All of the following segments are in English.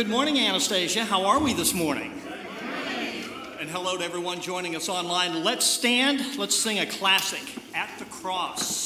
good morning, Anastasia. How are we this morning? And hello to everyone joining us online. Let's stand, let's sing a classic, At the Cross.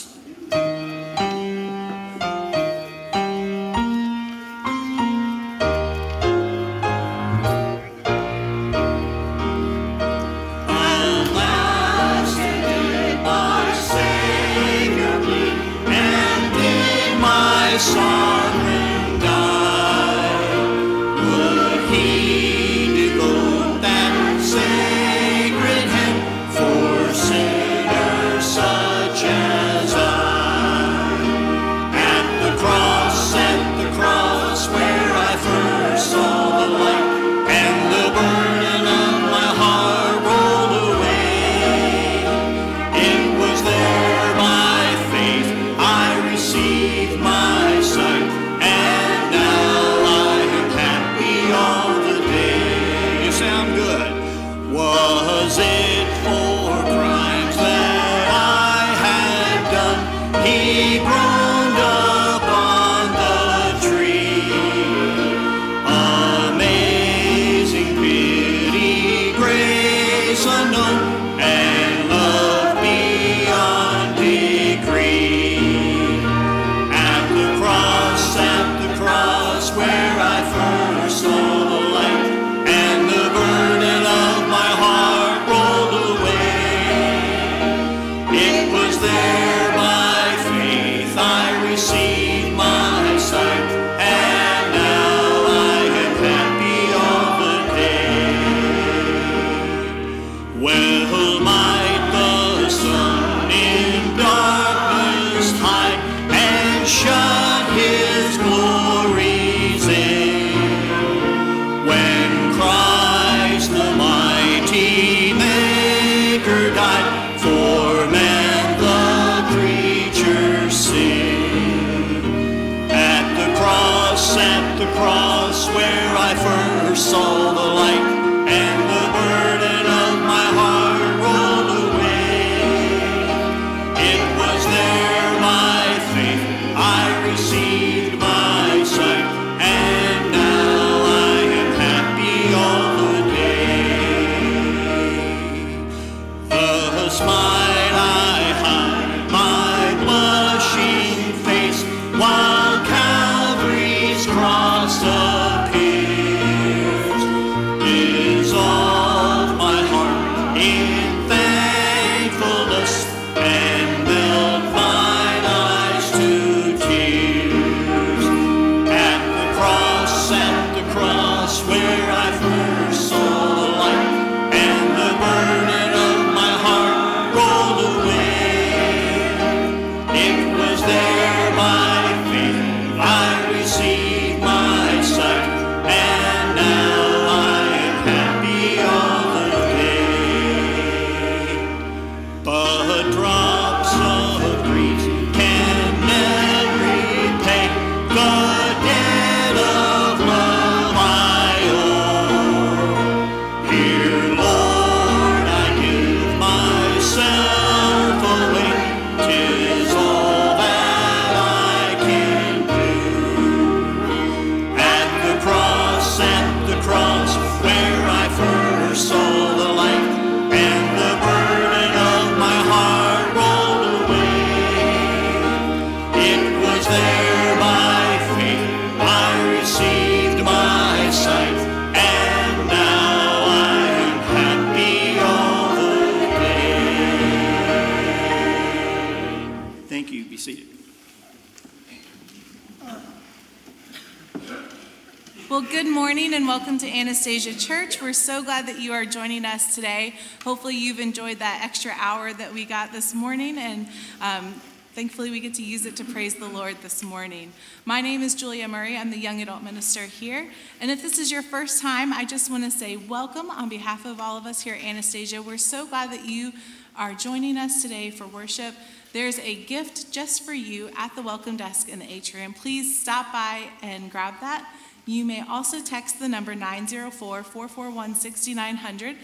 And welcome to Anastasia Church. We're so glad that you are joining us today. Hopefully, you've enjoyed that extra hour that we got this morning, and um, thankfully, we get to use it to praise the Lord this morning. My name is Julia Murray. I'm the young adult minister here. And if this is your first time, I just want to say welcome on behalf of all of us here at Anastasia. We're so glad that you are joining us today for worship. There's a gift just for you at the welcome desk in the atrium. Please stop by and grab that. You may also text the number 904 441 6900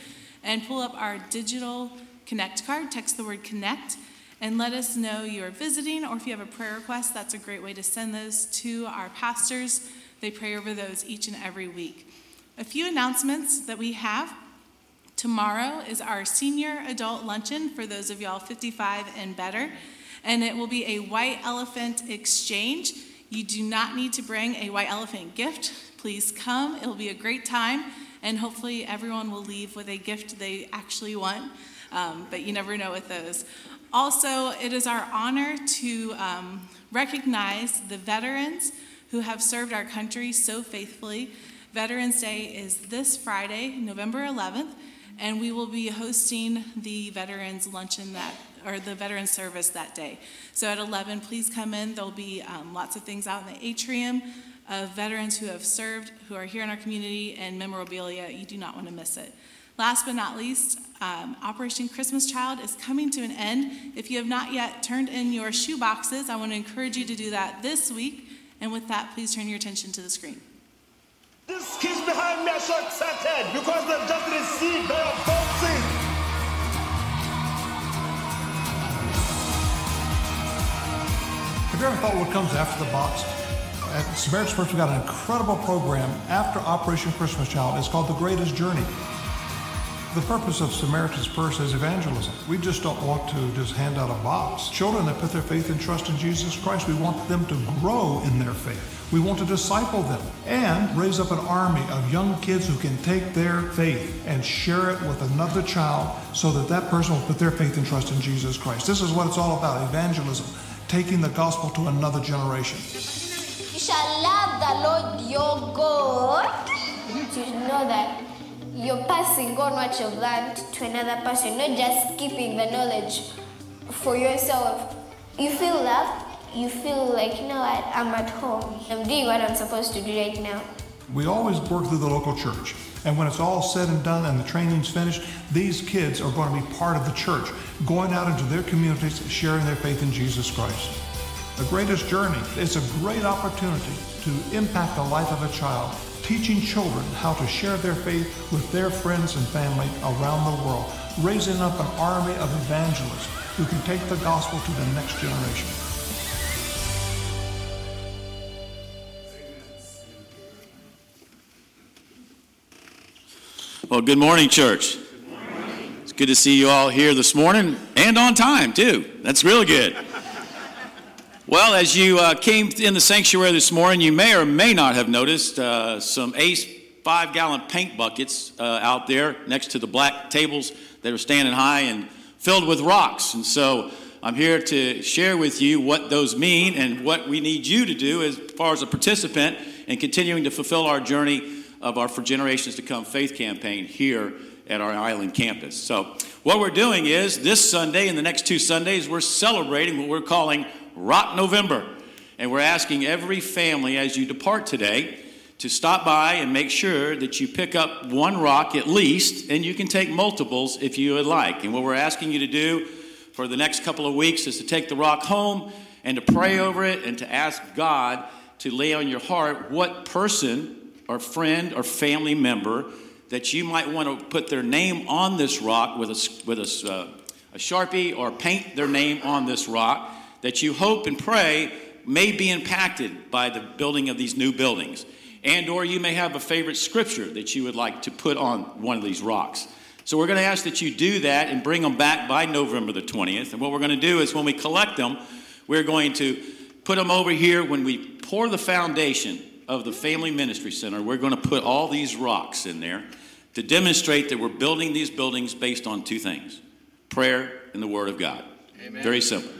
and pull up our digital Connect card. Text the word Connect and let us know you're visiting or if you have a prayer request. That's a great way to send those to our pastors They pray over those each and every week. A few announcements that we have. Tomorrow is our senior adult luncheon for those of y'all 55 and better, and it will be a white elephant exchange. You do not need to bring a white elephant gift. Please come. It'll be a great time, and hopefully, everyone will leave with a gift they actually want, um, but you never know with those. Also, it is our honor to um, recognize the veterans who have served our country so faithfully. Veterans Day is this Friday, November 11th, and we will be hosting the veterans luncheon that or the veteran service that day. So at 11, please come in. There'll be um, lots of things out in the atrium of veterans who have served, who are here in our community, and memorabilia. You do not want to miss it. Last but not least, um, Operation Christmas Child is coming to an end. If you have not yet turned in your shoe boxes, I want to encourage you to do that this week. And with that, please turn your attention to the screen. These kids behind me are so excited because they've just received their boxing. You ever thought what comes after the box? At Samaritan's Purse, we've got an incredible program after Operation Christmas Child. It's called The Greatest Journey. The purpose of Samaritan's Purse is evangelism. We just don't want to just hand out a box. Children that put their faith and trust in Jesus Christ, we want them to grow in their faith. We want to disciple them and raise up an army of young kids who can take their faith and share it with another child so that that person will put their faith and trust in Jesus Christ. This is what it's all about evangelism, taking the gospel to another generation. You shall love the Lord your God. To know that you're passing on what you've learned to another person, not just keeping the knowledge for yourself. You feel loved, you feel like, you know what, I'm at home. I'm doing what I'm supposed to do right now. We always work through the local church. And when it's all said and done and the training's finished, these kids are going to be part of the church, going out into their communities, sharing their faith in Jesus Christ. The greatest journey. It's a great opportunity to impact the life of a child, teaching children how to share their faith with their friends and family around the world, raising up an army of evangelists who can take the gospel to the next generation. Well, good morning, church. It's good to see you all here this morning and on time, too. That's really good. Well, as you uh, came in the sanctuary this morning, you may or may not have noticed uh, some Ace five gallon paint buckets uh, out there next to the black tables that are standing high and filled with rocks. And so I'm here to share with you what those mean and what we need you to do as far as a participant in continuing to fulfill our journey of our For Generations to Come faith campaign here at our island campus. So, what we're doing is this Sunday and the next two Sundays, we're celebrating what we're calling Rock November. And we're asking every family as you depart today to stop by and make sure that you pick up one rock at least, and you can take multiples if you would like. And what we're asking you to do for the next couple of weeks is to take the rock home and to pray over it and to ask God to lay on your heart what person or friend or family member that you might want to put their name on this rock with a, with a, uh, a sharpie or paint their name on this rock that you hope and pray may be impacted by the building of these new buildings. And or you may have a favorite scripture that you would like to put on one of these rocks. So we're going to ask that you do that and bring them back by november the 20th and what we're going to do is when we collect them we're going to put them over here when we pour the foundation of the Family Ministry Center, we're going to put all these rocks in there to demonstrate that we're building these buildings based on two things prayer and the Word of God. Amen. Very simple.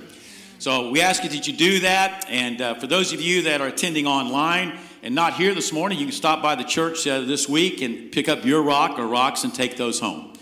So we ask you that you do that. And uh, for those of you that are attending online and not here this morning, you can stop by the church uh, this week and pick up your rock or rocks and take those home.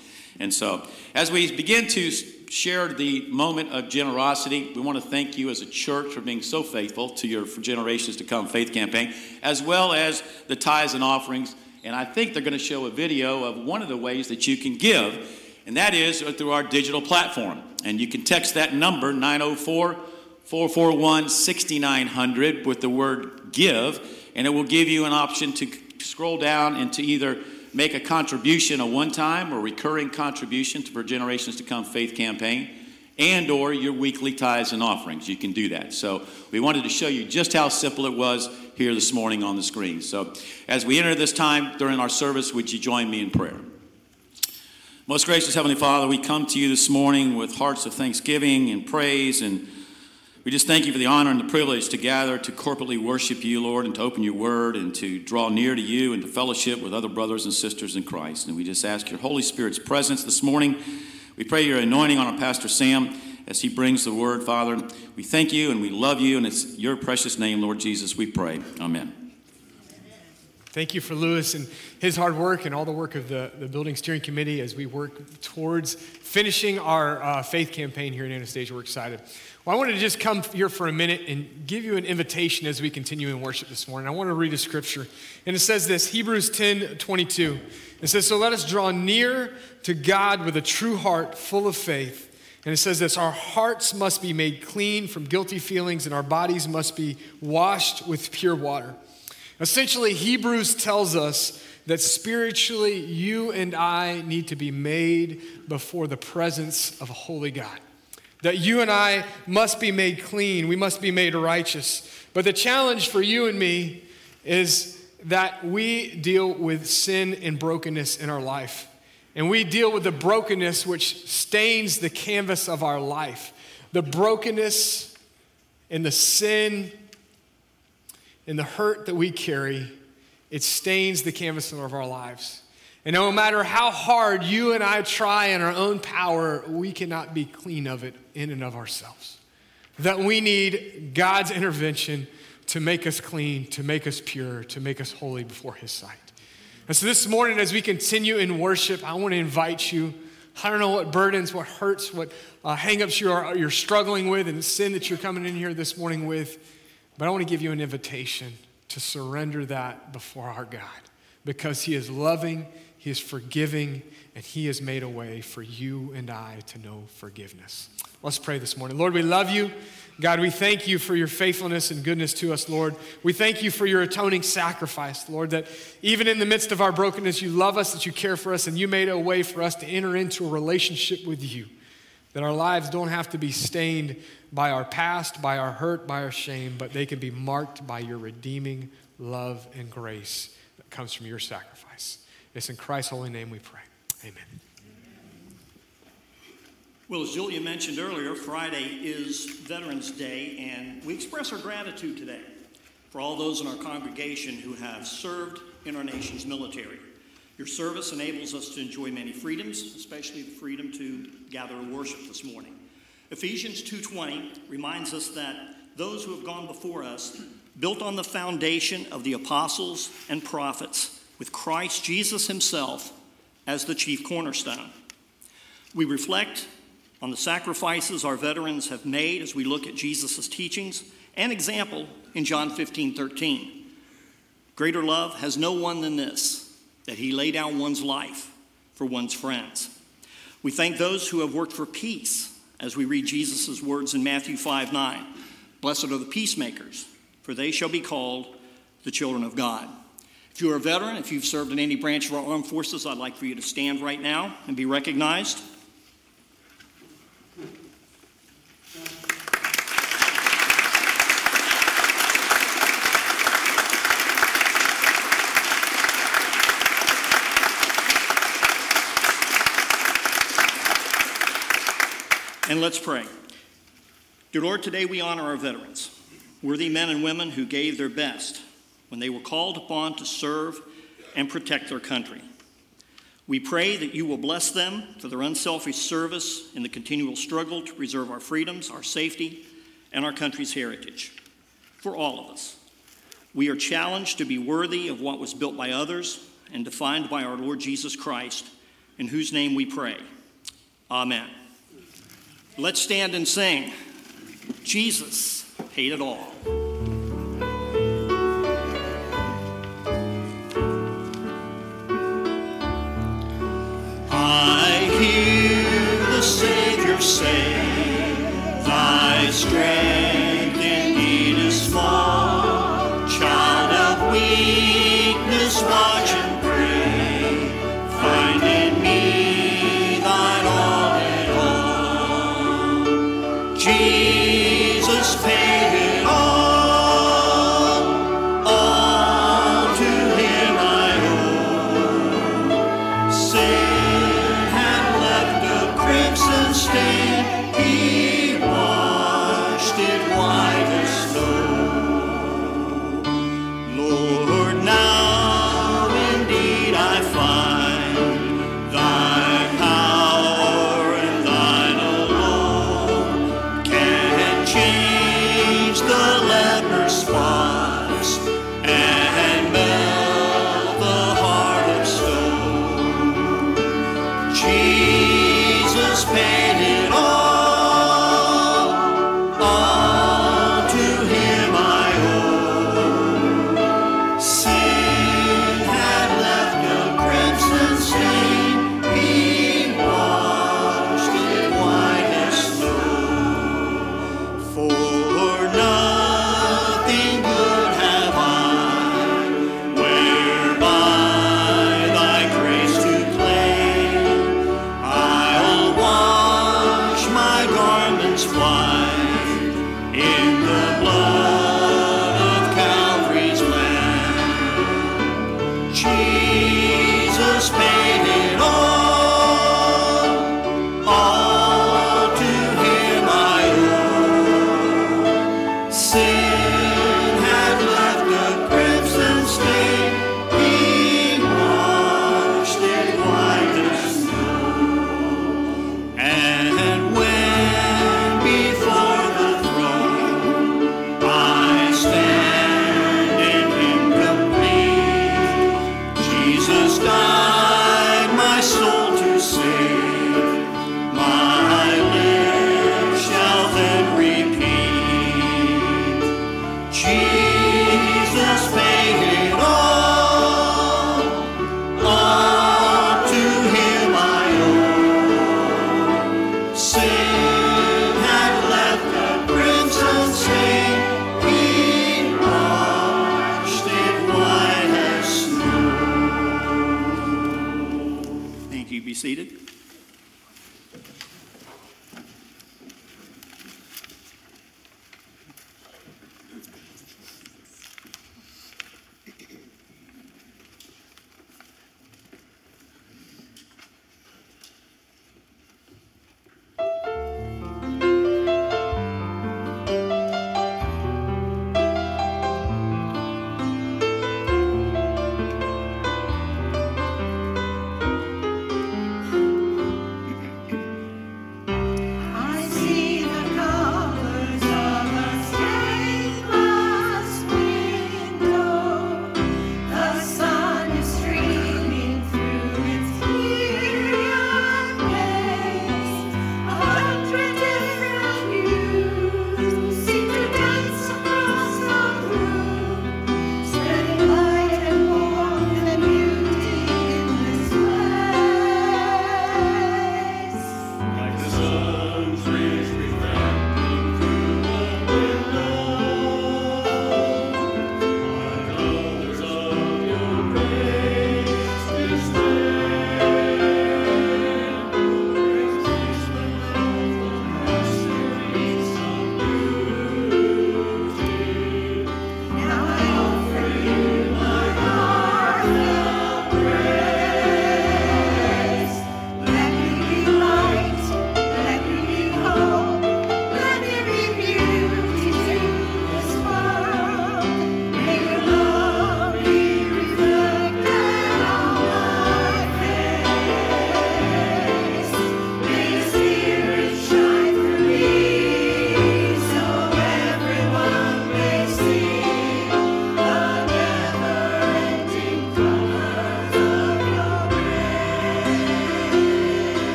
And so as we begin to shared the moment of generosity. We want to thank you as a church for being so faithful to your For Generations to Come faith campaign, as well as the tithes and offerings. And I think they're going to show a video of one of the ways that you can give, and that is through our digital platform. And you can text that number, 904 441 6900, with the word give, and it will give you an option to scroll down and to either make a contribution, a one-time or recurring contribution to For Generations to Come faith campaign, and or your weekly tithes and offerings. You can do that. So we wanted to show you just how simple it was here this morning on the screen. So, as we enter this time during our service, would you join me in prayer? Most gracious Heavenly Father, we come to you this morning with hearts of thanksgiving and praise, and we just thank you for the honor and the privilege to gather to corporately worship you, Lord, and to open your word and to draw near to you and to fellowship with other brothers and sisters in Christ. And we just ask your Holy Spirit's presence this morning. We pray your anointing on our Pastor Sam as he brings the word, Father. We thank you and we love you, and it's your precious name, Lord Jesus, we pray. Amen. Thank you for Lewis and his hard work and all the work of the, the building steering committee as we work towards finishing our uh, faith campaign here in Anastasia. We're excited. Well, I wanted to just come here for a minute and give you an invitation as we continue in worship this morning. I want to read a scripture, and it says this Hebrews 10 22. It says, So let us draw near to God with a true heart full of faith and it says this Our hearts must be made clean from guilty feelings, and our bodies must be washed with pure water. Essentially, Hebrews tells us that spiritually, you and I need to be made before the presence of a holy God. That you and I must be made clean, we must be made righteous. But the challenge for you and me is that we deal with sin and brokenness in our life. And we deal with the brokenness which stains the canvas of our life. The brokenness and the sin and the hurt that we carry, it stains the canvas of our lives. And no matter how hard you and I try in our own power, we cannot be clean of it in and of ourselves. That we need God's intervention to make us clean, to make us pure, to make us holy before His sight. And so this morning, as we continue in worship, I want to invite you. I don't know what burdens, what hurts, what uh, hangups you are, you're struggling with, and sin that you're coming in here this morning with. But I want to give you an invitation to surrender that before our God because He is loving, He is forgiving, and He has made a way for you and I to know forgiveness. Let's pray this morning. Lord, we love you. God, we thank you for your faithfulness and goodness to us, Lord. We thank you for your atoning sacrifice, Lord, that even in the midst of our brokenness, you love us, that you care for us, and you made a way for us to enter into a relationship with you. That our lives don't have to be stained by our past, by our hurt, by our shame, but they can be marked by your redeeming love and grace that comes from your sacrifice. It's in Christ's holy name we pray. Amen. Well, as Julia mentioned earlier, Friday is Veterans Day, and we express our gratitude today for all those in our congregation who have served in our nation's military. Your service enables us to enjoy many freedoms, especially the freedom to gather and worship this morning. Ephesians 2:20 reminds us that those who have gone before us built on the foundation of the apostles and prophets with Christ Jesus himself as the chief cornerstone. We reflect on the sacrifices our veterans have made as we look at Jesus' teachings and example in John 15 13. Greater love has no one than this, that he lay down one's life for one's friends. We thank those who have worked for peace as we read Jesus' words in Matthew 5 9. Blessed are the peacemakers, for they shall be called the children of God. If you're a veteran, if you've served in any branch of our armed forces, I'd like for you to stand right now and be recognized. And let's pray. Dear Lord, today we honor our veterans, worthy men and women who gave their best when they were called upon to serve and protect their country. We pray that you will bless them for their unselfish service in the continual struggle to preserve our freedoms, our safety, and our country's heritage. For all of us, we are challenged to be worthy of what was built by others and defined by our Lord Jesus Christ, in whose name we pray. Amen. Let's stand and sing. Jesus paid it all. I hear the Savior say, Thy strength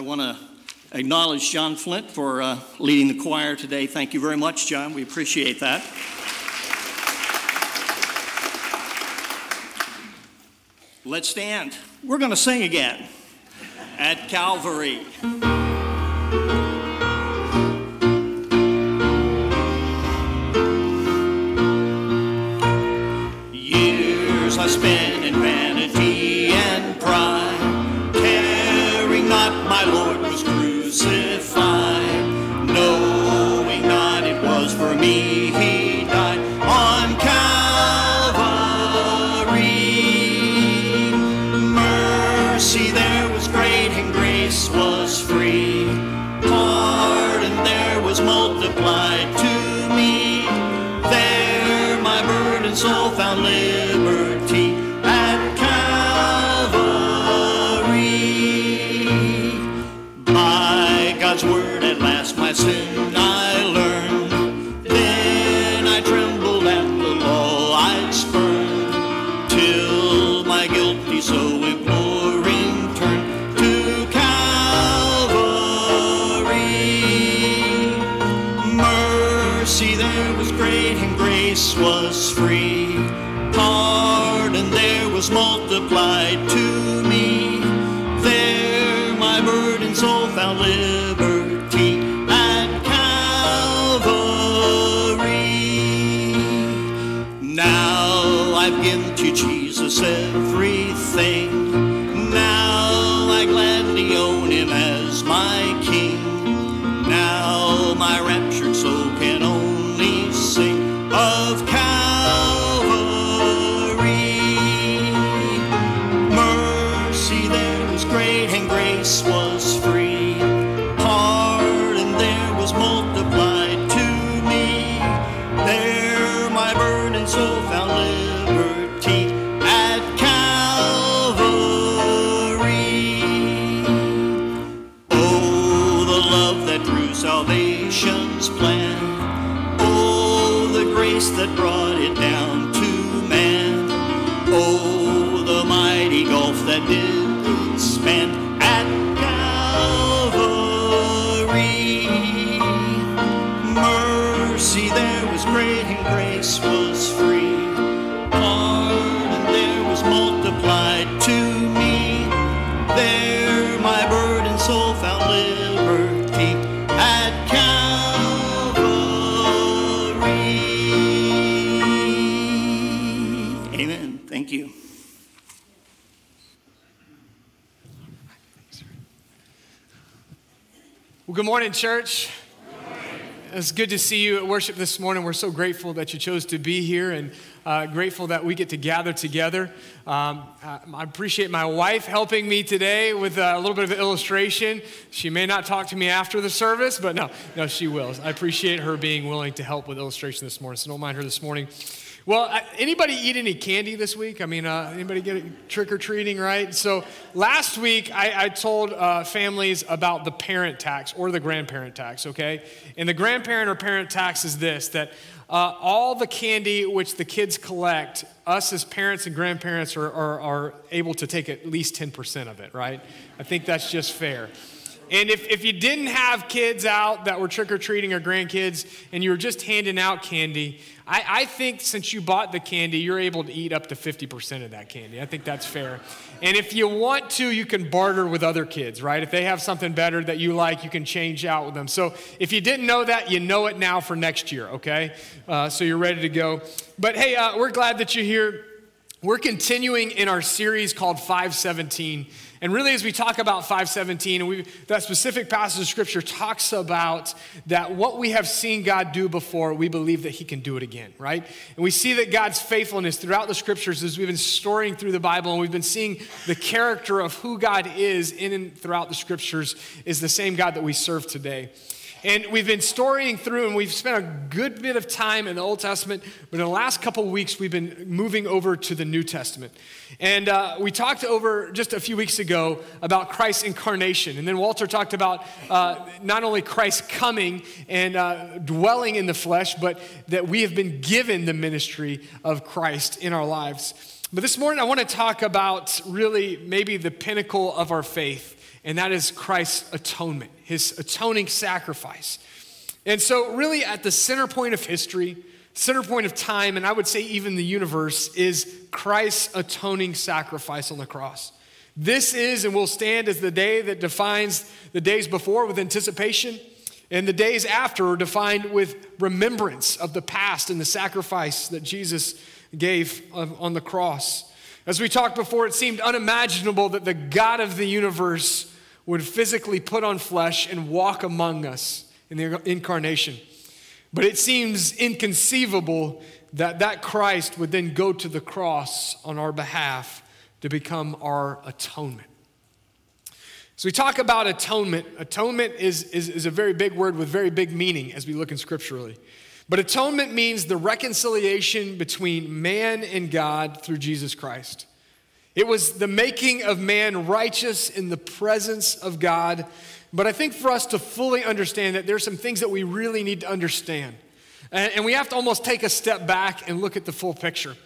I want to acknowledge John Flint for uh, leading the choir today. Thank you very much, John. We appreciate that. Let's stand. We're going to sing again at Calvary. It's good to see you at worship this morning. We're so grateful that you chose to be here and uh, grateful that we get to gather together. Um, uh, I appreciate my wife helping me today with a little bit of illustration. She may not talk to me after the service, but no, no, she will. I appreciate her being willing to help with illustration this morning, so don't mind her this morning. Well, anybody eat any candy this week? I mean, uh, anybody get trick or treating, right? So last week I, I told uh, families about the parent tax or the grandparent tax, okay? And the grandparent or parent tax is this that uh, all the candy which the kids collect, us as parents and grandparents are, are, are able to take at least 10% of it, right? I think that's just fair. And if, if you didn't have kids out that were trick or treating or grandkids and you were just handing out candy, I, I think since you bought the candy, you're able to eat up to 50% of that candy. I think that's fair. And if you want to, you can barter with other kids, right? If they have something better that you like, you can change out with them. So if you didn't know that, you know it now for next year, okay? Uh, so you're ready to go. But hey, uh, we're glad that you're here. We're continuing in our series called 517. And really, as we talk about 517, we, that specific passage of scripture talks about that what we have seen God do before, we believe that He can do it again, right? And we see that God's faithfulness throughout the scriptures as we've been storying through the Bible and we've been seeing the character of who God is in and throughout the scriptures is the same God that we serve today. And we've been storying through, and we've spent a good bit of time in the Old Testament, but in the last couple of weeks, we've been moving over to the New Testament. And uh, we talked over just a few weeks ago about Christ's incarnation. And then Walter talked about uh, not only Christ coming and uh, dwelling in the flesh, but that we have been given the ministry of Christ in our lives. But this morning, I want to talk about really maybe the pinnacle of our faith and that is Christ's atonement, his atoning sacrifice. And so, really, at the center point of history, center point of time, and I would say even the universe, is Christ's atoning sacrifice on the cross. This is and will stand as the day that defines the days before with anticipation, and the days after are defined with remembrance of the past and the sacrifice that Jesus gave on the cross. As we talked before, it seemed unimaginable that the God of the universe would physically put on flesh and walk among us in the incarnation. But it seems inconceivable that that Christ would then go to the cross on our behalf to become our atonement. So we talk about atonement. Atonement is, is, is a very big word with very big meaning as we look in scripturally. But atonement means the reconciliation between man and God through Jesus Christ. It was the making of man righteous in the presence of God But I think for us to fully understand that there's some things that we really need to understand. And, and we have to almost take a step back and look at the full picture.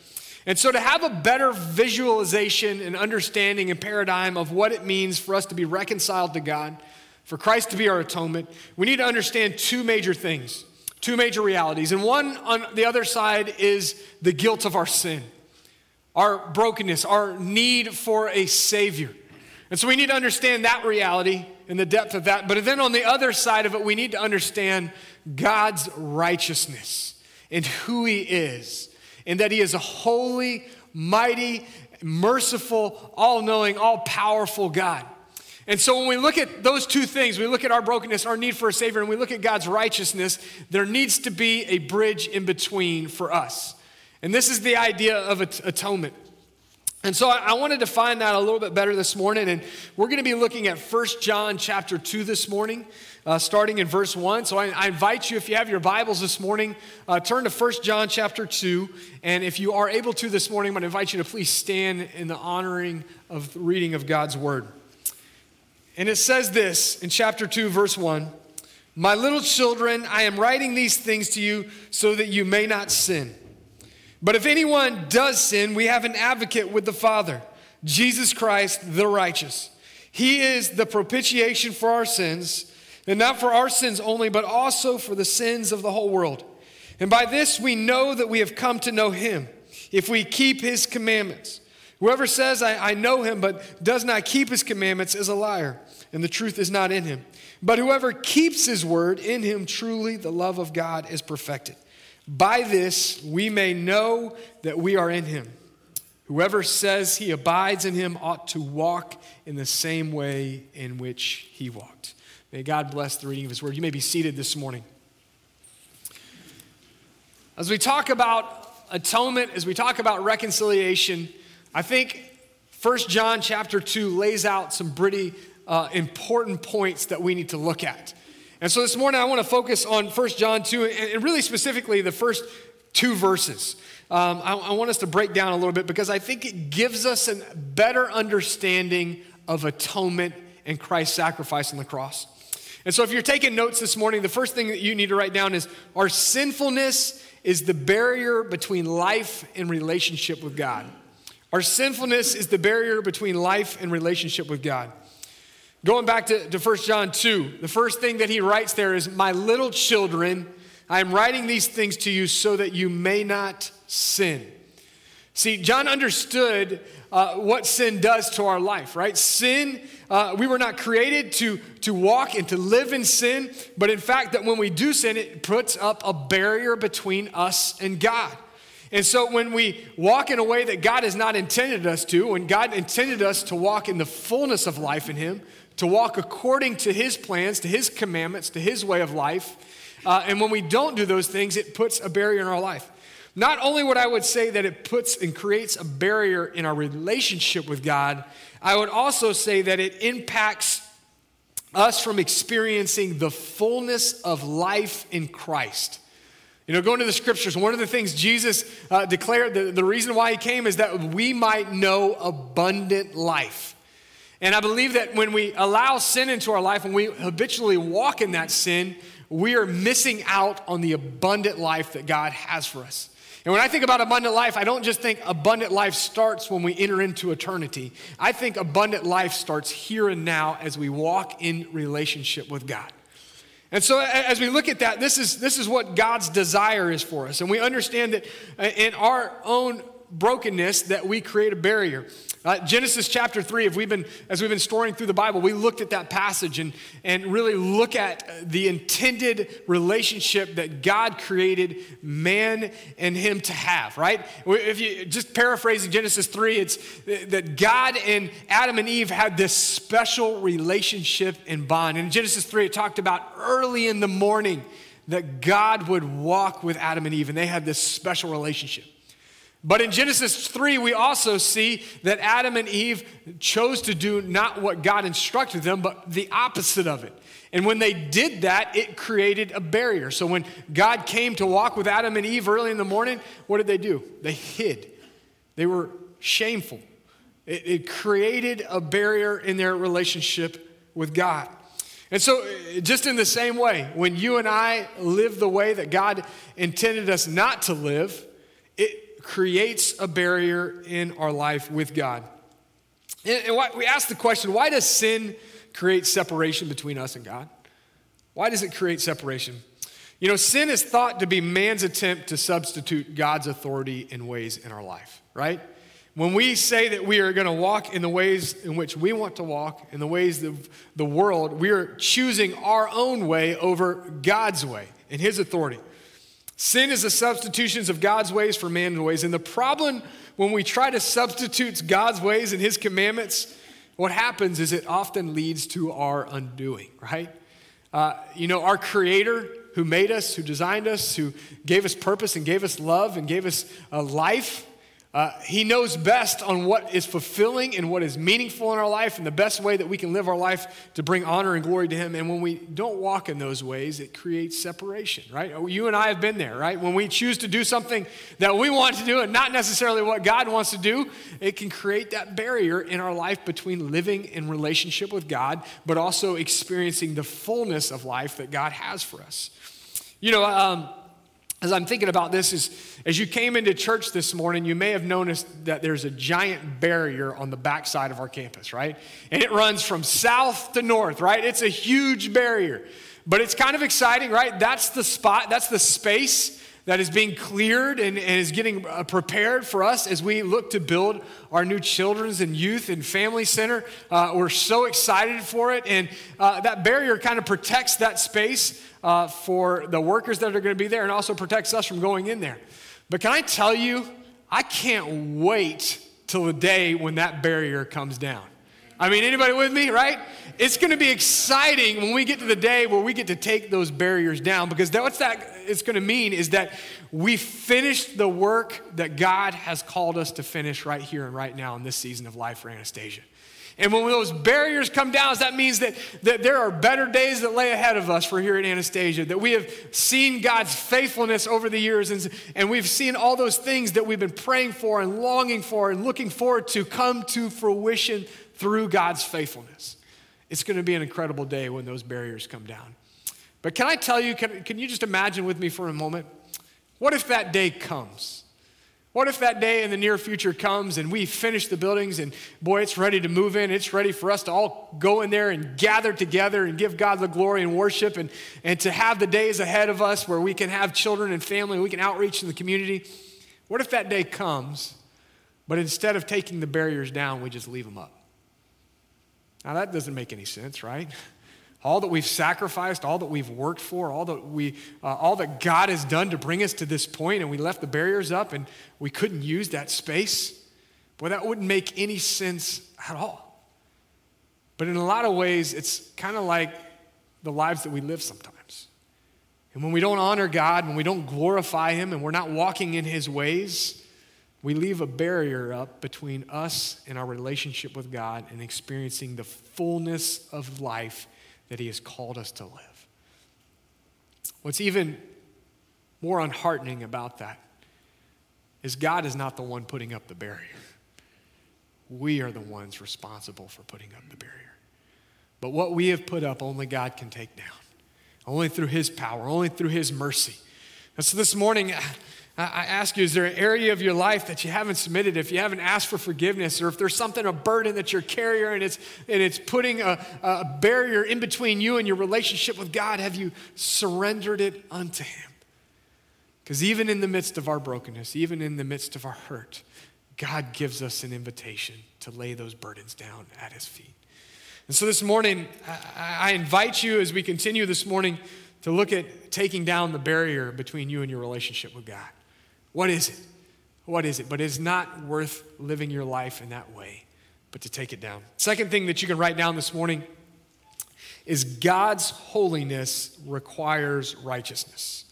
And so, to have a better visualization and understanding and paradigm of what it means for us to be reconciled to God, for Christ to be our atonement, we need to understand two major things, two major realities. And one on the other side is the guilt of our sin, our brokenness, our need for a Savior. And so, we need to understand that reality and the depth of that. But then on the other side of it, we need to understand God's righteousness and who He is, and that He is a holy, mighty, merciful, all knowing, all powerful God. And so when we look at those two things, we look at our brokenness, our need for a Savior, and we look at God's righteousness, there needs to be a bridge in between for us. And this is the idea of at- atonement. And so I, I want to define that a little bit better this morning. And we're going to be looking at 1 John chapter 2 this morning, uh, starting in verse 1. So I, I invite you, if you have your Bibles this morning, uh, turn to 1 John chapter 2. And if you are able to this morning, I'm going to invite you to please stand in the honoring of the reading of God's word. And it says this in chapter 2, verse 1 My little children, I am writing these things to you so that you may not sin. But if anyone does sin, we have an advocate with the Father, Jesus Christ the righteous. He is the propitiation for our sins, and not for our sins only, but also for the sins of the whole world. And by this we know that we have come to know him, if we keep his commandments. Whoever says, I, I know him, but does not keep his commandments is a liar, and the truth is not in him. But whoever keeps his word, in him truly the love of God is perfected. By this we may know that we are in him. Whoever says he abides in him ought to walk in the same way in which he walked. May God bless the reading of his word. You may be seated this morning. As we talk about atonement, as we talk about reconciliation, I think 1 John chapter 2 lays out some pretty uh, important points that we need to look at. And so this morning I want to focus on 1 John 2 and, really specifically the first two verses. Um, I, I want us to break down a little bit because I think it gives us a better understanding of atonement and Christ's sacrifice on the cross. And so if you're taking notes this morning, the first thing that you need to write down is our sinfulness is the barrier between life and relationship with God. Our sinfulness is the barrier between life and relationship with God. Going back to, to 1 John 2, the first thing that he writes there is, My little children, I am writing these things to you so that you may not sin. See, John understood uh, what sin does to our life, right? Sin, uh, we were not created to, to walk and to live in sin, but in fact, that when we do sin, it puts up a barrier between us and God. And so when we walk in a way that God has not intended us to, when God intended us to walk in the fullness of life in Him, to walk according to His plans, to His commandments, to His way of life, uh, and when we don't do those things, it puts a barrier in our life. Not only would I would say that it puts and creates a barrier in our relationship with God, I would also say that it impacts us from experiencing the fullness of life in Christ. You know, going to the scriptures, one of the things Jesus uh, declared, the, the reason why he came is that we might know abundant life. And I believe that when we allow sin into our life, when we habitually walk in that sin, we are missing out on the abundant life that God has for us. And when I think about abundant life, I don't just think abundant life starts when we enter into eternity. I think abundant life starts here and now as we walk in relationship with God. And so, as we look at that, this is, this is what God's desire is for us. And we understand that uh, in our own brokenness that we create a barrier. Uh, Genesis chapter 3, if we've been, as we've been storying through the Bible, we looked at that passage and, and really look at the intended relationship that God created man and him to have, right? If you just paraphrasing Genesis 3, it's that God and Adam and Eve had this special relationship and bond. In Genesis 3, it talked about early in the morning that God would walk with Adam and Eve, and they had this special relationship. But in Genesis 3, we also see that Adam and Eve chose to do not what God instructed them, but the opposite of it. And when they did that, it created a barrier. So when God came to walk with Adam and Eve early in the morning, what did they do? They hid, they were shameful. It, it created a barrier in their relationship with God. And so, just in the same way, when you and I live the way that God intended us not to live, it creates a barrier in our life with God. And, we ask the question why does sin create separation between us and God? Why does it create separation? You know, sin is thought to be man's attempt to substitute God's authority in ways in our life, right? When we say that we are going to walk in the ways in which we want to walk, in the ways of the world, we are choosing our own way over God's way and His authority. Sin is the substitutions of God's ways for man's ways. And the problem when we try to substitute God's ways and His commandments, what happens is it often leads to our undoing, right? Uh, you know, our Creator who made us, who designed us, who gave us purpose and gave us love and gave us a life. Uh, he knows best on what is fulfilling and what is meaningful in our life and the best way that we can live our life to bring honor and glory to Him. And when we don't walk in those ways, it creates separation, right? You and I have been there, right? When we choose to do something that we want to do and not necessarily what God wants to do, it can create that barrier in our life between living in relationship with God, but also experiencing the fullness of life that God has for us. You know, um, as I'm thinking about this, is as you came into church this morning, you may have noticed that there's a giant barrier on the backside of our campus, right? And it runs from south to north, right? It's a huge barrier, but it's kind of exciting, right? That's the spot, that's the space that is being cleared and, and is getting uh, prepared for us as we look to build our new children's and youth and family center. Uh, we're so excited for it, and uh, that barrier kind of protects that space uh, for the workers that are going to be there and also protects us from going in there. But can I tell you, I can't wait till the day when that barrier comes down. I mean, anybody with me, right? It's going to be exciting when we get to the day where we get to take those barriers down because that, what's that it's going to mean is that we finished the work that God has called us to finish right here and right now in this season of life for Anastasia. And when those barriers come down, that means that, that there are better days that lay ahead of us for here at Anastasia, that we have seen God's faithfulness over the years, and, and we've seen all those things that we've been praying for and longing for and looking forward to come to fruition through God's faithfulness. It's going to be an incredible day when those barriers come down. But can I tell you, can, can you just imagine with me for a moment? What if that day comes? What if that day in the near future comes and we finish the buildings and boy, it's ready to move in. It's ready for us to all go in there and gather together and give God the glory and worship and, and to have the days ahead of us where we can have children and family and we can outreach in the community. What if that day comes, but instead of taking the barriers down, we just leave them up? Now, that doesn't make any sense, right? all that we've sacrificed, all that we've worked for, all that we, uh, all that God has done to bring us to this point, and we left the barriers up, and we couldn't use that space. Boy, that wouldn't make any sense at all. But in a lot of ways, it's kind of like the lives that we live sometimes. And when we don't honor God, when we don't glorify Him, and we're not walking in His ways, we leave a barrier up between us and our relationship with God and experiencing the fullness of life that He has called us to live. What's even more unheartening about that is God is not the one putting up the barrier. We are the ones responsible for putting up the barrier. But what we have put up, only God can take down. Only through His power, only through His mercy. And so this morning, I ask you, is there an area of your life that you haven't submitted? If you haven't asked for forgiveness, or if there's something, a burden that you're carrying and it's, and it's putting a, a barrier in between you and your relationship with God, have you surrendered it unto Him? Because even in the midst of our brokenness, even in the midst of our hurt, God gives us an invitation to lay those burdens down at His feet. And so this morning, I invite you as we continue this morning to look at taking down the barrier between you and your relationship with God. What is it? What is it? But it's not worth living your life in that way, but to take it down. Second thing that you can write down this morning is God's holiness requires righteousness.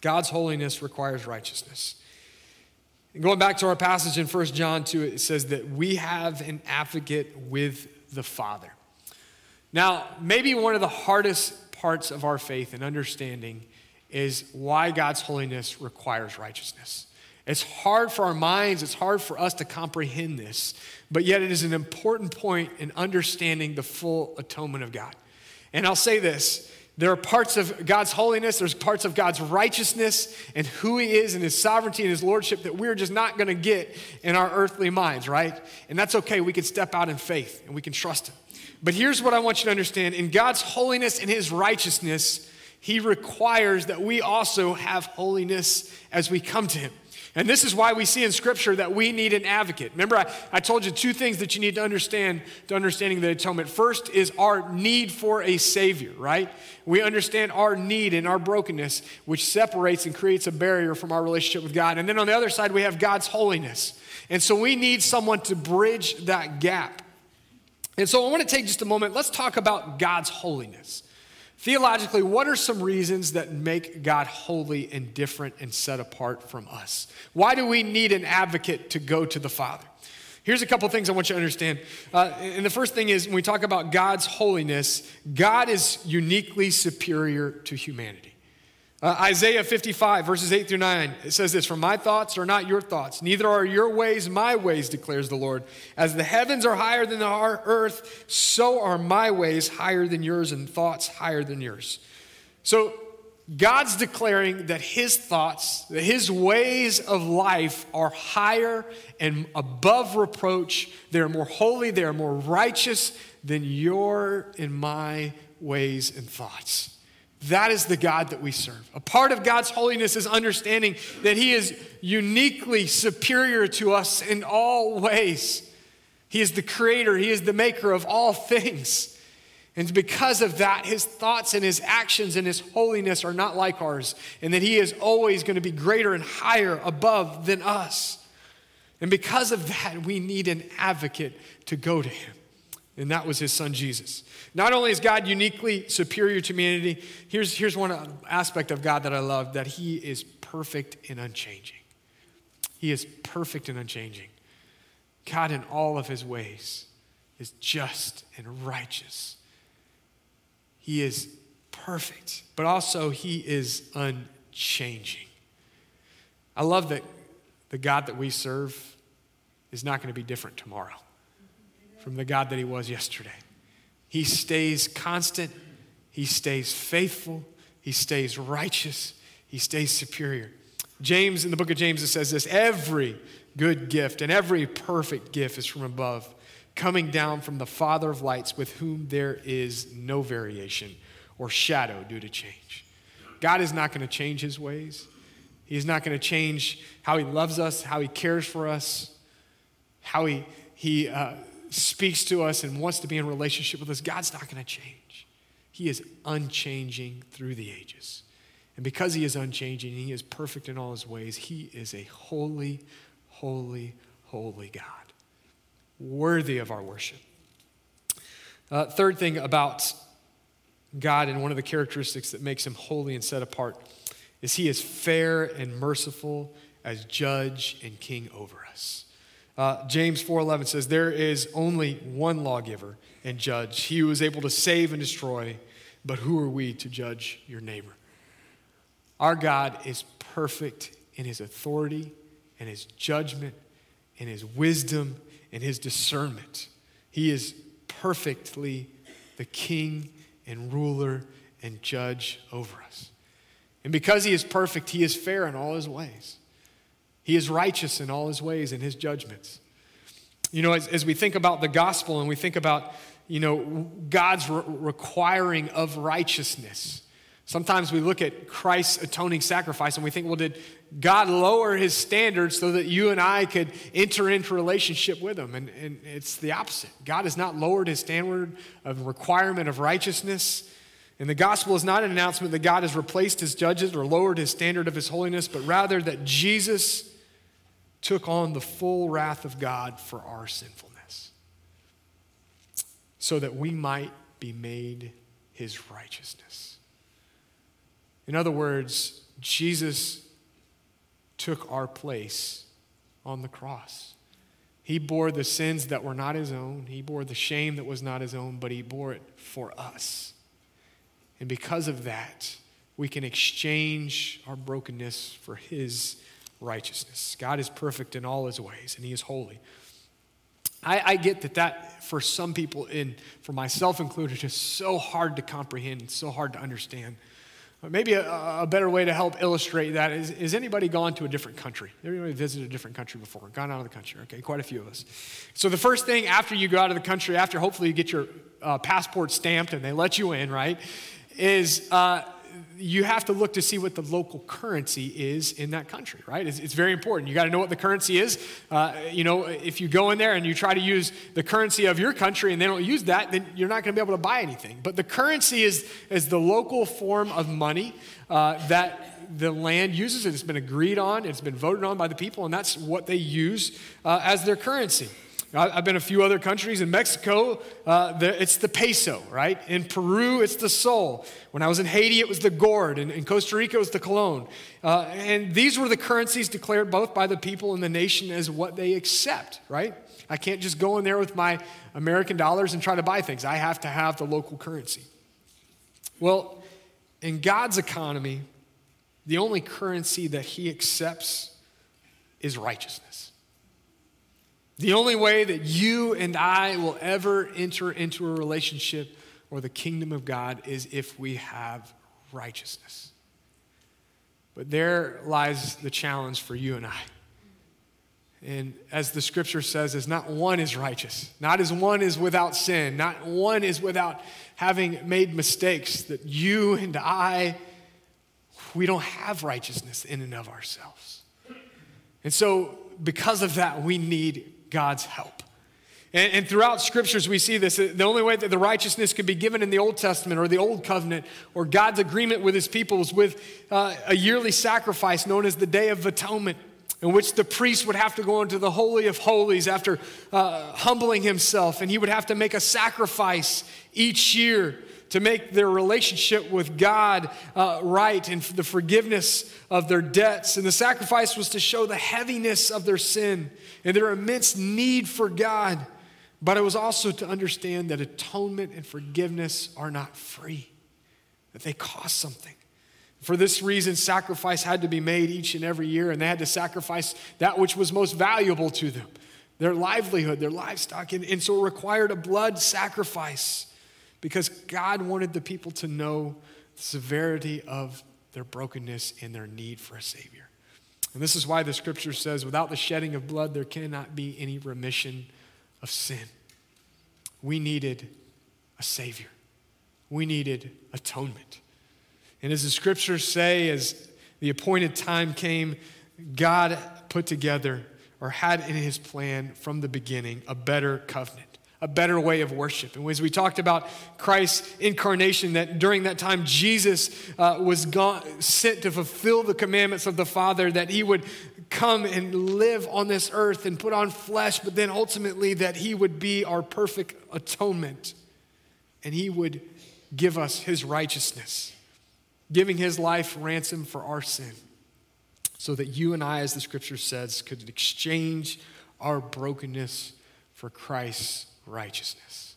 God's holiness requires righteousness. And going back to our passage in 1 John 2, it says that we have an advocate with the Father. Now, maybe one of the hardest parts of our faith and understanding is why God's holiness requires righteousness. It's hard for our minds, it's hard for us to comprehend this, but yet it is an important point in understanding the full atonement of God. And I'll say this there are parts of God's holiness, there's parts of God's righteousness and who He is and His sovereignty and His lordship that we're just not to get in our earthly minds, right? And that's okay. We can step out in faith and we can trust Him. But here's what I want you to understand in God's holiness and His righteousness, He requires that we also have holiness as we come to Him. And this is why we see in Scripture that we need an advocate. Remember, I, I told you two things that you need to understand to understanding the atonement. First is our need for a Savior, right? We understand our need and our brokenness, which separates and creates a barrier from our relationship with God. And then on the other side, we have God's holiness. And so we need someone to bridge that gap. And so I want to take just a moment. Let's talk about God's holiness. Theologically, what are some reasons that make God holy and different and set apart from us? Why do we need an advocate to go to the Father? Here's a couple things I want you to understand. Uh, and the first thing is when we talk about God's holiness, God is uniquely superior to humanity. Uh, Isaiah 55, verses 8 through 9, it says this For my thoughts are not your thoughts, neither are your ways my ways, declares the Lord. As the heavens are higher than the earth, so are my ways higher than yours, and thoughts higher than yours. So God's declaring that his thoughts, that his ways of life are higher and above reproach. They're more holy, they are more righteous than your and my ways and thoughts. That is the God that we serve. A part of God's holiness is understanding that He is uniquely superior to us in all ways. He is the creator, He is the maker of all things. And because of that, His thoughts and His actions and His holiness are not like ours, and that He is always going to be greater and higher above than us. And because of that, we need an advocate to go to Him. And that was his son Jesus. Not only is God uniquely superior to humanity, here's, here's one aspect of God that I love that he is perfect and unchanging. He is perfect and unchanging. God, in all of his ways, is just and righteous. He is perfect, but also he is unchanging. I love that the God that we serve is not going to be different tomorrow from the God that he was yesterday. He stays constant, he stays faithful, he stays righteous, he stays superior. James, in the book of James, it says this every good gift and every perfect gift is from above, coming down from the Father of lights, with whom there is no variation or shadow due to change. God is not going to change his ways. He's not going to change how he loves us, how he cares for us, how he, he uh, speaks to us and wants to be in relationship with us. God's not going to change. He is unchanging through the ages. And because he is unchanging, and he is perfect in all his ways, he is a holy, holy, holy God, worthy of our worship. Uh, third thing about God and one of the characteristics that makes him holy and set apart is he is fair and merciful as judge and king over us. Uh, James 4:11 says there is only one lawgiver and judge, he who is able to save and destroy, but who are we to judge your neighbor? Our God is perfect in his authority and his judgment and his wisdom and his discernment. He is perfectly the king and ruler and judge over us. And because he is perfect, he is fair in all his ways. He is righteous in all his ways and his judgments. You know, as, as we think about the gospel and we think about, you know, God's re- requiring of righteousness, sometimes we look at Christ's atoning sacrifice and we think, well, did God lower his standards so that you and I could enter into relationship with him? And, and it's the opposite. God has not lowered his standard of requirement of righteousness. And the gospel is not an announcement that God has replaced his judges or lowered his standard of his holiness, but rather that Jesus took on the full wrath of God for our sinfulness so that we might be made his righteousness. In other words, Jesus took our place on the cross. He bore the sins that were not his own, he bore the shame that was not his own, but he bore it for us. And because of that, we can exchange our brokenness for his righteousness. God is perfect in all his ways, and he is holy. I, I get that that for some people, in for myself included, is so hard to comprehend and so hard to understand. But maybe a, a better way to help illustrate that is, is anybody gone to a different country? Anybody visited a different country before? Gone out of the country? Okay, quite a few of us. So the first thing after you go out of the country, after hopefully you get your uh, passport stamped and they let you in, right, is uh, you have to look to see what the local currency is in that country, right? It's, it's very important. You got to know what the currency is. Uh, you know, if you go in there and you try to use the currency of your country and they don't use that, then you're not going to be able to buy anything. But the currency is, is the local form of money uh, that the land uses. It's been agreed on, it's been voted on by the people, and that's what they use uh, as their currency. I've been a few other countries. In Mexico, uh, the, it's the peso, right? In Peru, it's the sol. When I was in Haiti, it was the gourde. In, in Costa Rica, it was the colon. Uh, and these were the currencies declared both by the people and the nation as what they accept, right? I can't just go in there with my American dollars and try to buy things. I have to have the local currency. Well, in God's economy, the only currency that He accepts is righteousness. The only way that you and I will ever enter into a relationship or the kingdom of God is if we have righteousness. But there lies the challenge for you and I. And as the scripture says, is not one is righteous, not as one is without sin, not one is without having made mistakes, that you and I, we don't have righteousness in and of ourselves. And so, because of that, we need God's help. And, and, throughout scriptures, we see this. The only way that the righteousness could be given in the Old Testament or the Old Covenant or God's agreement with his people was with uh, a yearly sacrifice known as the Day of Atonement, in which the priest would have to go into the Holy of Holies after uh, humbling himself, and he would have to make a sacrifice each year to make their relationship with God uh, right and the forgiveness of their debts. And the sacrifice was to show the heaviness of their sin and their immense need for God. But it was also to understand that atonement and forgiveness are not free, that they cost something. For this reason, sacrifice had to be made each and every year, and they had to sacrifice that which was most valuable to them their livelihood, their livestock. And, and so it required a blood sacrifice because God wanted the people to know the severity of their brokenness and their need for a Savior. And this is why the scripture says, without the shedding of blood, there cannot be any remission of sin. We needed a Savior, we needed atonement. And as the scriptures say, as the appointed time came, God put together or had in his plan from the beginning a better covenant a better way of worship. And as we talked about Christ's incarnation, that during that time Jesus uh, was gone, sent to fulfill the commandments of the Father, that he would come and live on this earth and put on flesh, but then ultimately that he would be our perfect atonement and he would give us his righteousness, giving his life ransom for our sin, so that you and I, as the scripture says, could exchange our brokenness for Christ's righteousness.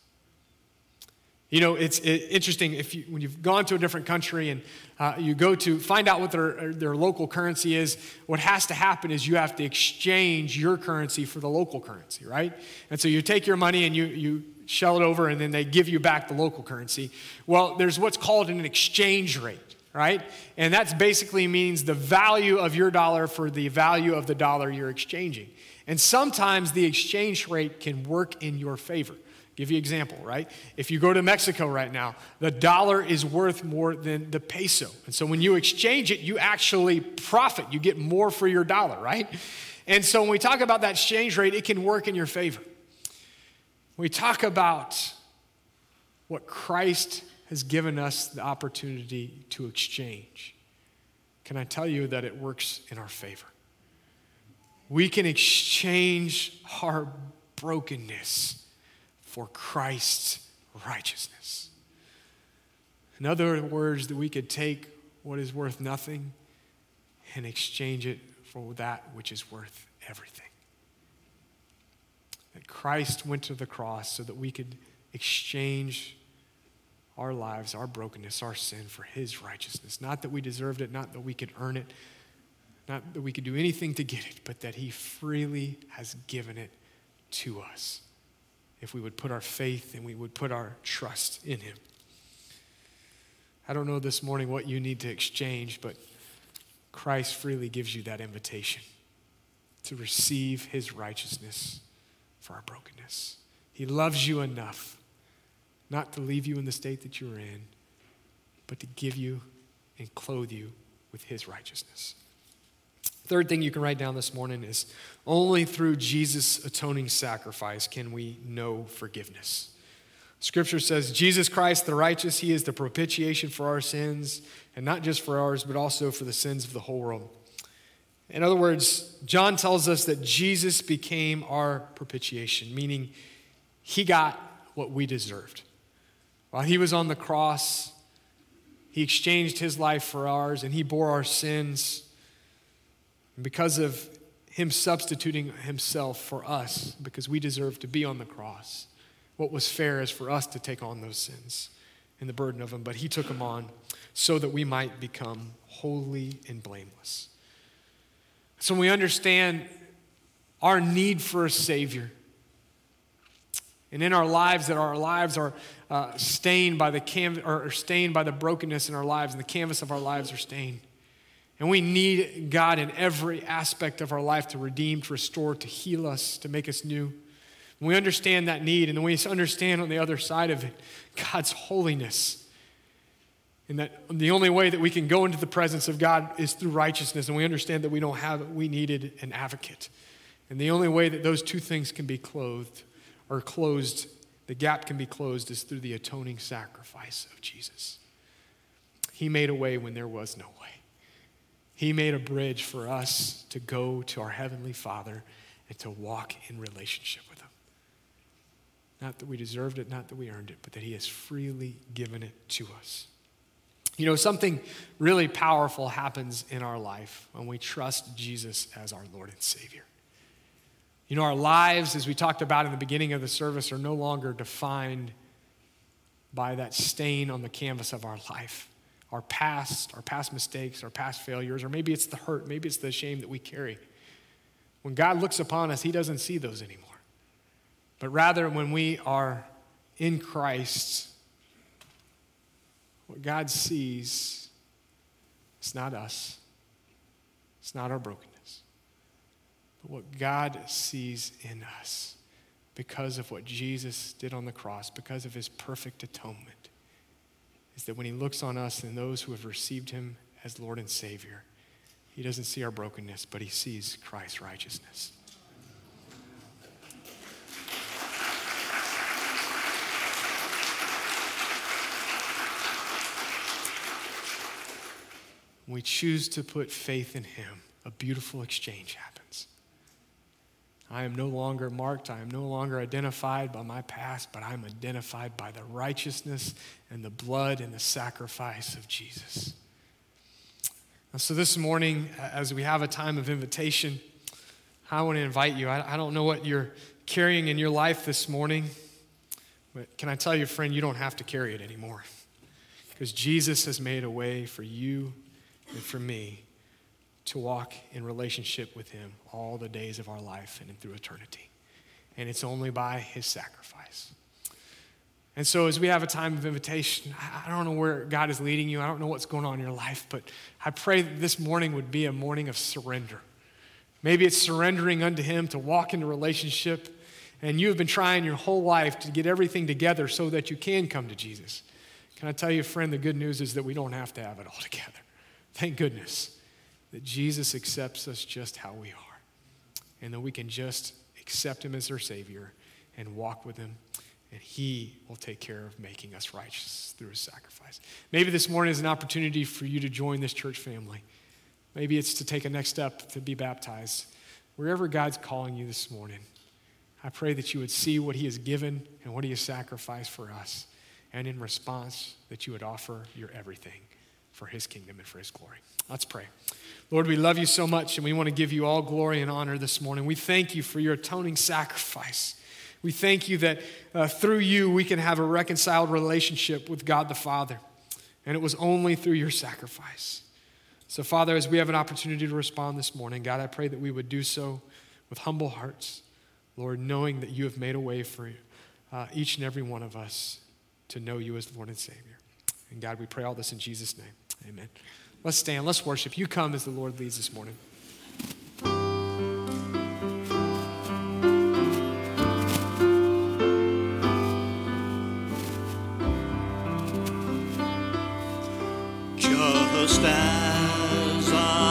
You know, it's interesting if you, when you've gone to a different country and uh, you go to find out what their, their local currency is, what has to happen is you have to exchange your currency for the local currency, right? And so you take your money and you, you shell it over and then they give you back the local currency. Well, there's what's called an exchange rate right? And that's basically means the value of your dollar for the value of the dollar you're exchanging. And sometimes the exchange rate can work in your favor. Give you example, right? If you go to Mexico right now, the dollar is worth more than the peso. And so when you exchange it, you actually profit. You get more for your dollar, right? And so when we talk about that exchange rate, it can work in your favor. We talk about what Christ has given us the opportunity to exchange. Can I tell you that it works in our favor? We can exchange our brokenness for Christ's righteousness. In other words, that we could take what is worth nothing and exchange it for that which is worth everything. That Christ went to the cross so that we could exchange our lives, our brokenness, our sin for his righteousness. Not that we deserved it, not that we could earn it, not that we could do anything to get it, but that he freely has given it to us. if we would put our faith and we would put our trust in Him. I don't know this morning what you need to exchange, but Christ freely gives you that invitation to receive His righteousness for our brokenness. He loves you enough not to leave you in the state that you're in, but to give you and clothe you with His righteousness. Third thing you can write down this morning is only through Jesus' atoning sacrifice can we know forgiveness. Scripture says, Jesus Christ, the righteous, He is the propitiation for our sins, and not just for ours, but also for the sins of the whole world. In other words, John tells us that Jesus became our propitiation, meaning He got what we deserved. While He was on the cross, He exchanged His life for ours, and He bore our sins. And because of Him substituting Himself for us, because we deserve to be on the cross, what was fair is for us to take on those sins and the burden of them, but He took them on so that we might become holy and blameless. So when we understand our need for a Savior, and in our lives that our lives are uh, stained by the canvas or stained by the brokenness in our lives, and the canvas of our lives are stained. And we need God in every aspect of our life to redeem, to restore, to heal us, to make us new. When we understand that need, and we understand on the other side of it God's holiness, and that the only way that we can go into the presence of God is through righteousness, and we understand that we don't have it, we needed an advocate. And the only way that those two things can be clothed or closed, the gap can be closed, is through the atoning sacrifice of Jesus. He made a way when there was no way. He made a bridge for us to go to our Heavenly Father and to walk in relationship with Him. Not that we deserved it, not that we earned it, but that He has freely given it to us. You know, something really powerful happens in our life when we trust Jesus as our Lord and Savior. You know, our lives, as we talked about in the beginning of the service, are no longer defined by that stain on the canvas of our life. Our past, our past mistakes, our past failures, or maybe it's the hurt, maybe it's the shame that we carry. When God looks upon us, He doesn't see those anymore. But rather, when we are in Christ, what God sees is not us, it's not our brokenness. But what God sees in us because of what Jesus did on the cross, because of his perfect atonement, is that when he looks on us and those who have received him as Lord and Savior, he doesn't see our brokenness, but he sees Christ's righteousness. We choose to put faith in him, a beautiful exchange happens. I am no longer marked. I am no longer identified by my past, but I'm identified by the righteousness and the blood and the sacrifice of Jesus. And so this morning, as we have a time of invitation, I want to invite you. I, I don't know what you're carrying in your life this morning, but can I tell you, friend, you don't have to carry it anymore. Because Jesus has made a way for you and for me to walk in relationship with Him all the days of our life and through eternity. And it's only by His sacrifice. And so, as we have a time of invitation, I don't know where God is leading you. I don't know what's going on in your life, but I pray that this morning would be a morning of surrender. Maybe it's surrendering unto Him to walk into relationship, and you have been trying your whole life to get everything together so that you can come to Jesus. Can I tell you, friend, the good news is that we don't have to have it all together. Thank goodness that Jesus accepts us just how we are, and that we can just accept Him as our Savior and walk with Him, and He will take care of making us righteous through His sacrifice. Maybe this morning is an opportunity for you to join this church family. Maybe it's to take a next step to be baptized. Wherever God's calling you this morning, I pray that you would see what He has given and what He has sacrificed for us, and in response, that you would offer your everything for His kingdom and for His glory. Let's pray. Lord, we love you so much and we want to give you all glory and honor this morning. We thank you for your atoning sacrifice. We thank you that uh, through you we can have a reconciled relationship with God the Father. And it was only through your sacrifice. So, Father, as we have an opportunity to respond this morning, God, I pray that we would do so with humble hearts, Lord, knowing that you have made a way for uh, each and every one of us to know you as Lord and Savior. And God, we pray all this in Jesus' name. Amen. Let's stand, let's worship. You come as the Lord leads this morning. Just as I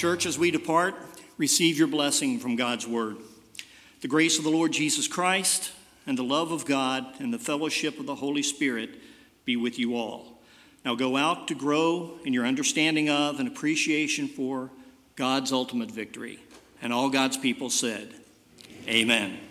Church, as we depart, receive your blessing from God's word. The grace of the Lord Jesus Christ and the love of God and the fellowship of the Holy Spirit be with you all. Now go out to grow in your understanding of and appreciation for God's ultimate victory. And all God's people said, Amen. Amen.